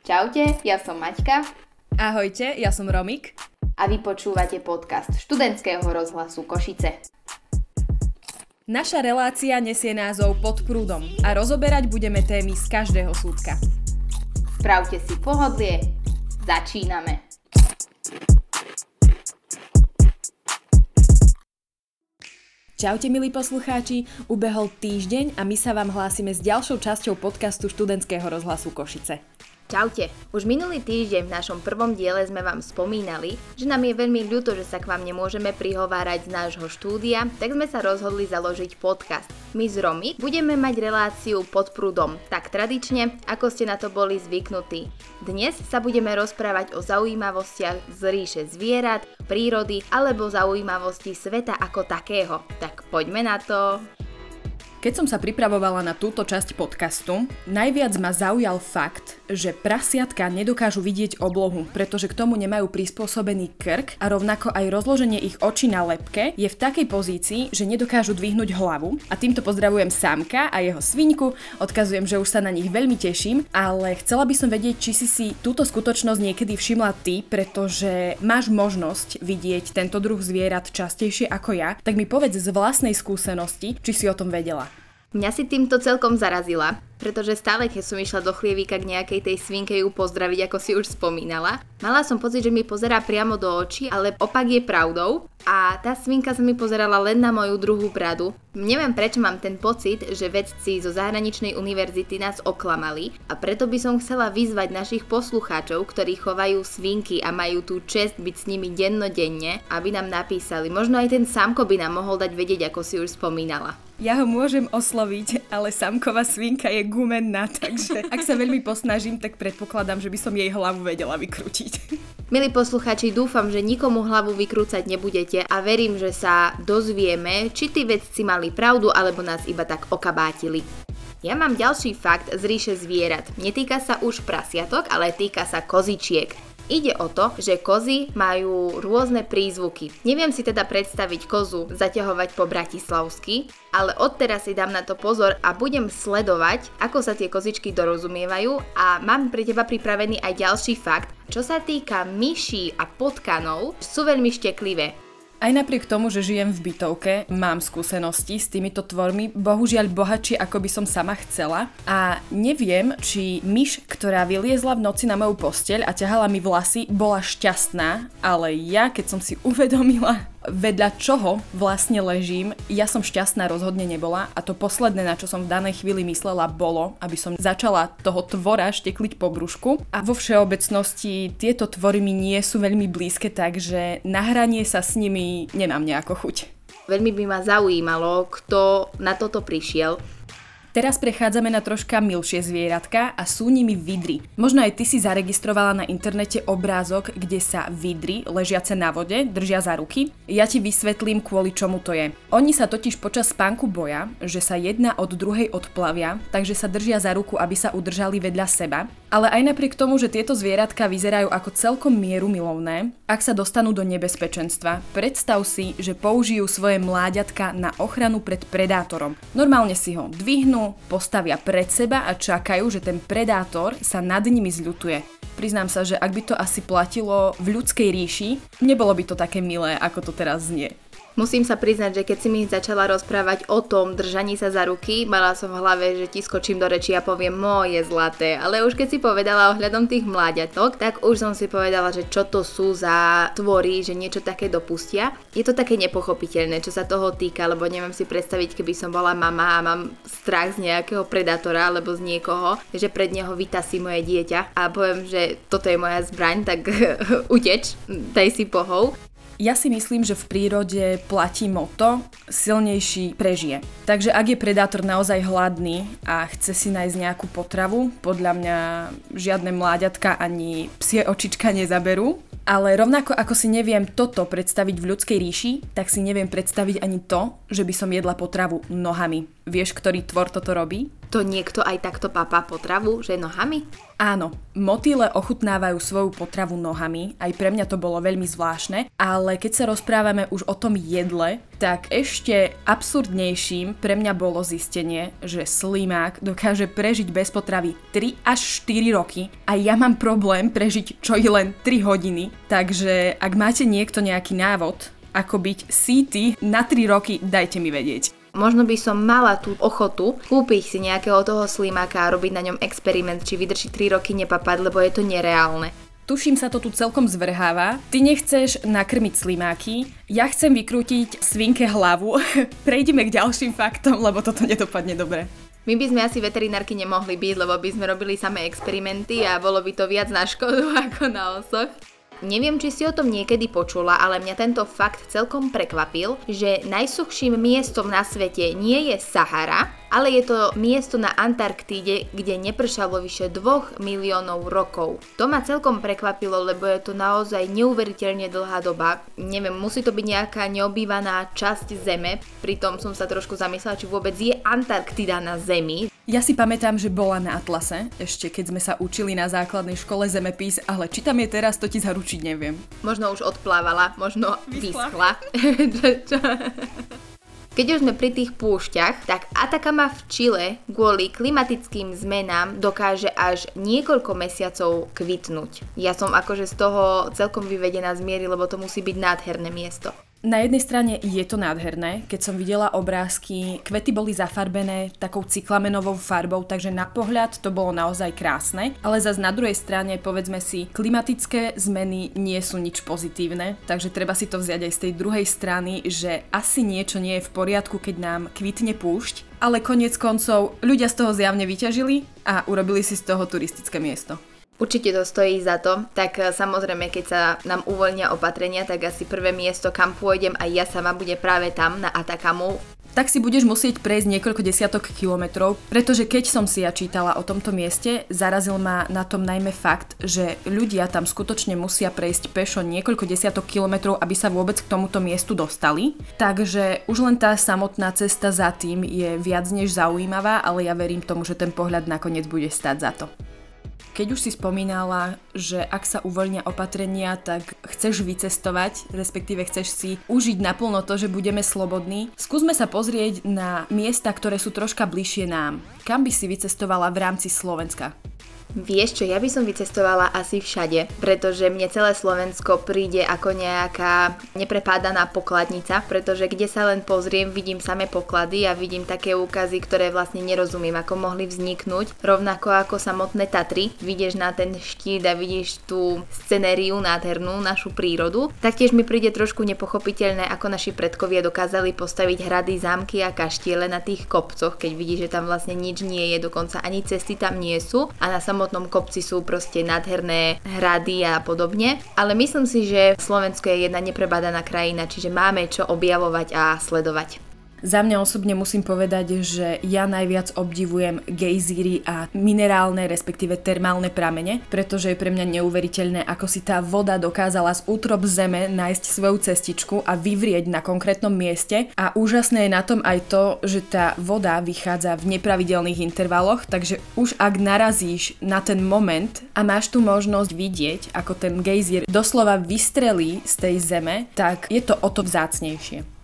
Čaute, ja som Maťka Ahojte, ja som Romik. a vy počúvate podcast študentského rozhlasu Košice. Naša relácia nesie názov Pod prúdom a rozoberať budeme témy z každého súdka. Spravte si pohodlie, začíname. Čaute milí poslucháči, ubehol týždeň a my sa vám hlásime s ďalšou časťou podcastu študentského rozhlasu Košice. Čaute. Už minulý týždeň v našom prvom diele sme vám spomínali, že nám je veľmi ľúto, že sa k vám nemôžeme prihovárať z nášho štúdia, tak sme sa rozhodli založiť podcast. My z Romy budeme mať reláciu pod prúdom, tak tradične, ako ste na to boli zvyknutí. Dnes sa budeme rozprávať o zaujímavostiach z ríše zvierat, prírody alebo zaujímavosti sveta ako takého. Tak poďme na to. Keď som sa pripravovala na túto časť podcastu, najviac ma zaujal fakt, že prasiatka nedokážu vidieť oblohu, pretože k tomu nemajú prispôsobený krk a rovnako aj rozloženie ich očí na lepke je v takej pozícii, že nedokážu dvihnúť hlavu. A týmto pozdravujem Samka a jeho svinku, odkazujem, že už sa na nich veľmi teším, ale chcela by som vedieť, či si si túto skutočnosť niekedy všimla ty, pretože máš možnosť vidieť tento druh zvierat častejšie ako ja, tak mi povedz z vlastnej skúsenosti, či si o tom vedela. Mňa si týmto celkom zarazila, pretože stále, keď som išla do chlievíka k nejakej tej svinke ju pozdraviť, ako si už spomínala, mala som pocit, že mi pozerá priamo do očí, ale opak je pravdou a tá svinka sa mi pozerala len na moju druhú bradu. Neviem prečo mám ten pocit, že vedci zo zahraničnej univerzity nás oklamali a preto by som chcela vyzvať našich poslucháčov, ktorí chovajú svinky a majú tú čest byť s nimi dennodenne, aby nám napísali. Možno aj ten Samko by nám mohol dať vedieť, ako si už spomínala. Ja ho môžem osloviť, ale samková svinka je gumenná, takže ak sa veľmi posnažím, tak predpokladám, že by som jej hlavu vedela vykrútiť. Milí posluchači, dúfam, že nikomu hlavu vykrúcať nebudete a verím, že sa dozvieme, či tí vedci mali pravdu alebo nás iba tak okabátili. Ja mám ďalší fakt z ríše zvierat. Netýka sa už prasiatok, ale týka sa kozičiek. Ide o to, že kozy majú rôzne prízvuky. Neviem si teda predstaviť kozu zaťahovať po bratislavsky, ale odteraz si dám na to pozor a budem sledovať, ako sa tie kozičky dorozumievajú a mám pre teba pripravený aj ďalší fakt. Čo sa týka myší a potkanov, sú veľmi šteklivé. Aj napriek tomu, že žijem v bytovke, mám skúsenosti s týmito tvormi, bohužiaľ bohatšie ako by som sama chcela. A neviem, či myš, ktorá vyliezla v noci na moju posteľ a ťahala mi vlasy, bola šťastná, ale ja, keď som si uvedomila, vedľa čoho vlastne ležím, ja som šťastná rozhodne nebola a to posledné, na čo som v danej chvíli myslela, bolo, aby som začala toho tvora štekliť po brúšku a vo všeobecnosti tieto tvory mi nie sú veľmi blízke, takže na hranie sa s nimi nemám nejako chuť. Veľmi by ma zaujímalo, kto na toto prišiel. Teraz prechádzame na troška milšie zvieratka a sú nimi vidry. Možno aj ty si zaregistrovala na internete obrázok, kde sa vidry, ležiace na vode, držia za ruky. Ja ti vysvetlím, kvôli čomu to je. Oni sa totiž počas spánku boja, že sa jedna od druhej odplavia, takže sa držia za ruku, aby sa udržali vedľa seba. Ale aj napriek tomu, že tieto zvieratka vyzerajú ako celkom mieru milovné, ak sa dostanú do nebezpečenstva, predstav si, že použijú svoje mláďatka na ochranu pred predátorom. Normálne si ho dvihnú, postavia pred seba a čakajú, že ten predátor sa nad nimi zľutuje. Priznám sa, že ak by to asi platilo v ľudskej ríši, nebolo by to také milé, ako to teraz znie. Musím sa priznať, že keď si mi začala rozprávať o tom držaní sa za ruky, mala som v hlave, že ti skočím do reči a poviem moje zlaté, ale už keď si povedala ohľadom tých mláďatok, tak už som si povedala, že čo to sú za tvory, že niečo také dopustia. Je to také nepochopiteľné, čo sa toho týka, lebo neviem si predstaviť, keby som bola mama a mám strach z nejakého predátora alebo z niekoho, že pred neho vytasí moje dieťa a poviem, že toto je moja zbraň, tak uteč, daj si pohov. Ja si myslím, že v prírode platí moto silnejší prežije. Takže ak je predátor naozaj hladný a chce si nájsť nejakú potravu, podľa mňa žiadne mláďatka ani psie očička nezaberú. Ale rovnako ako si neviem toto predstaviť v ľudskej ríši, tak si neviem predstaviť ani to, že by som jedla potravu nohami. Vieš, ktorý tvor toto robí? To niekto aj takto papá potravu, že nohami? Áno, motýle ochutnávajú svoju potravu nohami, aj pre mňa to bolo veľmi zvláštne, ale keď sa rozprávame už o tom jedle, tak ešte absurdnejším pre mňa bolo zistenie, že slimák dokáže prežiť bez potravy 3 až 4 roky a ja mám problém prežiť čo i len 3 hodiny, takže ak máte niekto nejaký návod, ako byť síty na 3 roky, dajte mi vedieť. Možno by som mala tú ochotu kúpiť si nejakého toho slimáka a robiť na ňom experiment, či vydrží 3 roky nepapať, lebo je to nereálne. Tuším sa to tu celkom zvrháva. Ty nechceš nakrmiť slimáky, ja chcem vykrútiť svinke hlavu. Prejdeme k ďalším faktom, lebo toto nedopadne dobre. My by sme asi veterinárky nemohli byť, lebo by sme robili samé experimenty a bolo by to viac na škodu ako na osoch. Neviem, či si o tom niekedy počula, ale mňa tento fakt celkom prekvapil, že najsuchším miestom na svete nie je Sahara, ale je to miesto na Antarktíde, kde nepršalo vyše 2 miliónov rokov. To ma celkom prekvapilo, lebo je to naozaj neuveriteľne dlhá doba. Neviem, musí to byť nejaká neobývaná časť Zeme, pritom som sa trošku zamyslela, či vôbec je Antarktida na Zemi. Ja si pamätám, že bola na Atlase, ešte keď sme sa učili na základnej škole zemepis, ale či tam je teraz, to ti zaručiť neviem. Možno už odplávala, možno vyschla. vyschla. Keď už sme pri tých púšťach, tak Atacama v Čile kvôli klimatickým zmenám dokáže až niekoľko mesiacov kvitnúť. Ja som akože z toho celkom vyvedená z miery, lebo to musí byť nádherné miesto. Na jednej strane je to nádherné, keď som videla obrázky, kvety boli zafarbené takou cyklamenovou farbou, takže na pohľad to bolo naozaj krásne, ale zase na druhej strane, povedzme si, klimatické zmeny nie sú nič pozitívne, takže treba si to vziať aj z tej druhej strany, že asi niečo nie je v poriadku, keď nám kvitne púšť, ale konec koncov ľudia z toho zjavne vyťažili a urobili si z toho turistické miesto. Určite to stojí za to, tak e, samozrejme, keď sa nám uvoľnia opatrenia, tak asi prvé miesto, kam pôjdem aj ja sama bude práve tam na Atakamu. Tak si budeš musieť prejsť niekoľko desiatok kilometrov, pretože keď som si ja čítala o tomto mieste, zarazil ma na tom najmä fakt, že ľudia tam skutočne musia prejsť pešo niekoľko desiatok kilometrov, aby sa vôbec k tomuto miestu dostali. Takže už len tá samotná cesta za tým je viac než zaujímavá, ale ja verím tomu, že ten pohľad nakoniec bude stať za to. Keď už si spomínala, že ak sa uvoľnia opatrenia, tak chceš vycestovať, respektíve chceš si užiť naplno to, že budeme slobodní, skúsme sa pozrieť na miesta, ktoré sú troška bližšie nám. Kam by si vycestovala v rámci Slovenska? Vieš čo, ja by som vycestovala asi všade, pretože mne celé Slovensko príde ako nejaká neprepádaná pokladnica, pretože kde sa len pozriem, vidím samé poklady a vidím také úkazy, ktoré vlastne nerozumiem, ako mohli vzniknúť. Rovnako ako samotné Tatry, vidíš na ten štít a vidíš tú scenériu nádhernú, našu prírodu. Taktiež mi príde trošku nepochopiteľné, ako naši predkovia dokázali postaviť hrady, zámky a kaštiele na tých kopcoch, keď vidíš, že tam vlastne nič nie je, dokonca ani cesty tam nie sú a na samotnom samotnom kopci sú proste nádherné hrady a podobne. Ale myslím si, že Slovensko je jedna neprebadaná krajina, čiže máme čo objavovať a sledovať. Za mňa osobne musím povedať, že ja najviac obdivujem gejzíry a minerálne, respektíve termálne pramene, pretože je pre mňa neuveriteľné, ako si tá voda dokázala z útrob zeme nájsť svoju cestičku a vyvrieť na konkrétnom mieste. A úžasné je na tom aj to, že tá voda vychádza v nepravidelných intervaloch, takže už ak narazíš na ten moment a máš tu možnosť vidieť, ako ten gejzír doslova vystrelí z tej zeme, tak je to o to vzácnejšie.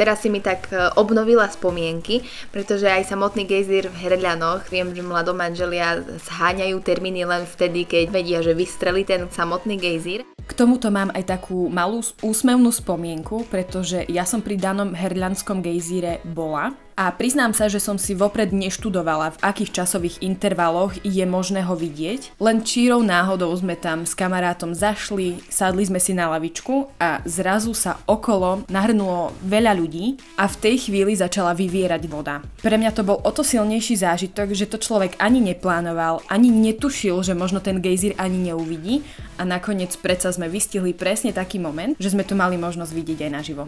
Teraz si mi tak e, obnovila spomienky, pretože aj samotný gejzír v Herľanoch, viem, že mladomanželia zháňajú termíny len vtedy, keď vedia, že vystrelí ten samotný gejzír. K tomuto mám aj takú malú úsmevnú spomienku, pretože ja som pri danom herľanskom gejzíre bola a priznám sa, že som si vopred neštudovala, v akých časových intervaloch je možné ho vidieť. Len čírou náhodou sme tam s kamarátom zašli, sadli sme si na lavičku a zrazu sa okolo nahrnulo veľa ľudí a v tej chvíli začala vyvierať voda. Pre mňa to bol o to silnejší zážitok, že to človek ani neplánoval, ani netušil, že možno ten gejzír ani neuvidí a nakoniec predsa sme vystihli presne taký moment, že sme tu mali možnosť vidieť aj naživo.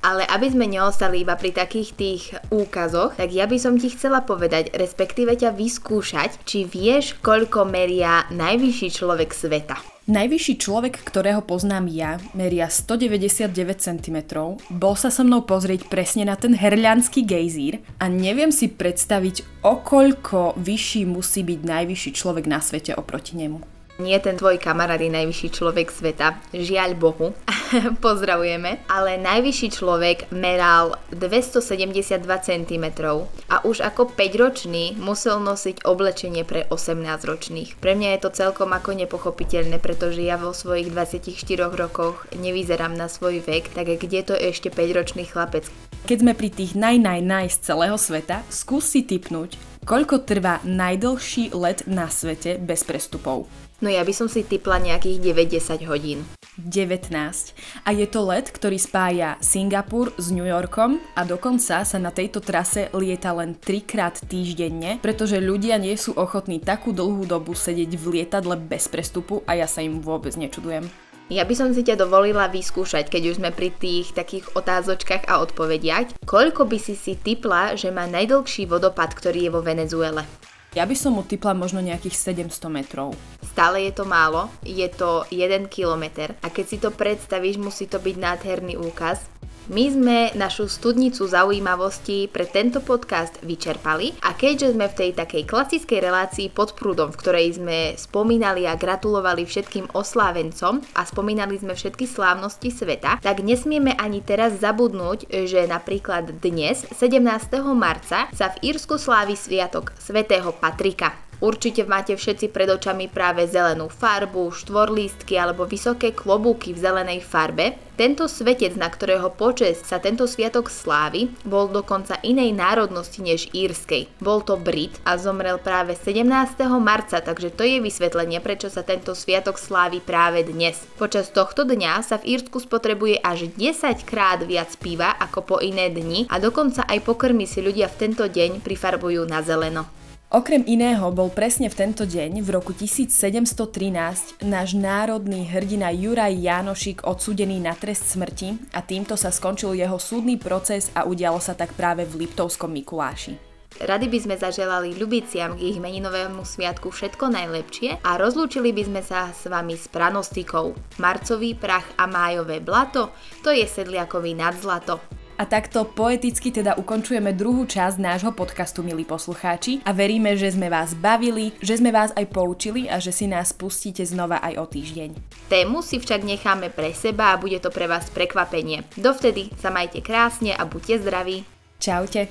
Ale aby sme neostali iba pri takých tých úkazoch, tak ja by som ti chcela povedať, respektíve ťa vyskúšať, či vieš, koľko meria najvyšší človek sveta. Najvyšší človek, ktorého poznám ja, meria 199 cm, bol sa so mnou pozrieť presne na ten herľanský gejzír a neviem si predstaviť, okoľko vyšší musí byť najvyšší človek na svete oproti nemu. Nie ten tvoj kamarát je najvyšší človek sveta, žiaľ Bohu, pozdravujeme, ale najvyšší človek meral 272 cm a už ako 5-ročný musel nosiť oblečenie pre 18-ročných. Pre mňa je to celkom ako nepochopiteľné, pretože ja vo svojich 24 rokoch nevyzerám na svoj vek, tak kde to ešte 5-ročný chlapec? Keď sme pri tých naj, naj, naj z celého sveta, skús si typnúť, koľko trvá najdlhší let na svete bez prestupov. No ja by som si typla nejakých 9-10 hodín. 19. A je to let, ktorý spája Singapur s New Yorkom a dokonca sa na tejto trase lieta len 3 krát týždenne, pretože ľudia nie sú ochotní takú dlhú dobu sedieť v lietadle bez prestupu a ja sa im vôbec nečudujem. Ja by som si ťa dovolila vyskúšať, keď už sme pri tých takých otázočkách a odpovediach. Koľko by si si typla, že má najdlhší vodopad, ktorý je vo Venezuele? Ja by som mu typla možno nejakých 700 metrov. Stále je to málo, je to 1 kilometr a keď si to predstavíš, musí to byť nádherný úkaz. My sme našu studnicu zaujímavosti pre tento podcast vyčerpali a keďže sme v tej takej klasickej relácii pod prúdom, v ktorej sme spomínali a gratulovali všetkým oslávencom a spomínali sme všetky slávnosti sveta, tak nesmieme ani teraz zabudnúť, že napríklad dnes, 17. marca, sa v Írsku slávi sviatok svätého Patrika. Určite máte všetci pred očami práve zelenú farbu, štvorlístky alebo vysoké klobúky v zelenej farbe. Tento svetec, na ktorého počes sa tento sviatok slávy, bol dokonca inej národnosti než írskej. Bol to Brit a zomrel práve 17. marca, takže to je vysvetlenie, prečo sa tento sviatok slávi práve dnes. Počas tohto dňa sa v Írsku spotrebuje až 10 krát viac piva ako po iné dni a dokonca aj pokrmy si ľudia v tento deň prifarbujú na zeleno. Okrem iného bol presne v tento deň, v roku 1713, náš národný hrdina Juraj Jánošik odsudený na trest smrti a týmto sa skončil jeho súdny proces a udialo sa tak práve v Liptovskom Mikuláši. Rady by sme zaželali ľubiciam k ich meninovému sviatku všetko najlepšie a rozlúčili by sme sa s vami s pranostikou. Marcový prach a májové blato, to je sedliakový nadzlato. A takto poeticky teda ukončujeme druhú časť nášho podcastu, milí poslucháči. A veríme, že sme vás bavili, že sme vás aj poučili a že si nás pustíte znova aj o týždeň. Tému si však necháme pre seba a bude to pre vás prekvapenie. Dovtedy sa majte krásne a buďte zdraví. Čaute.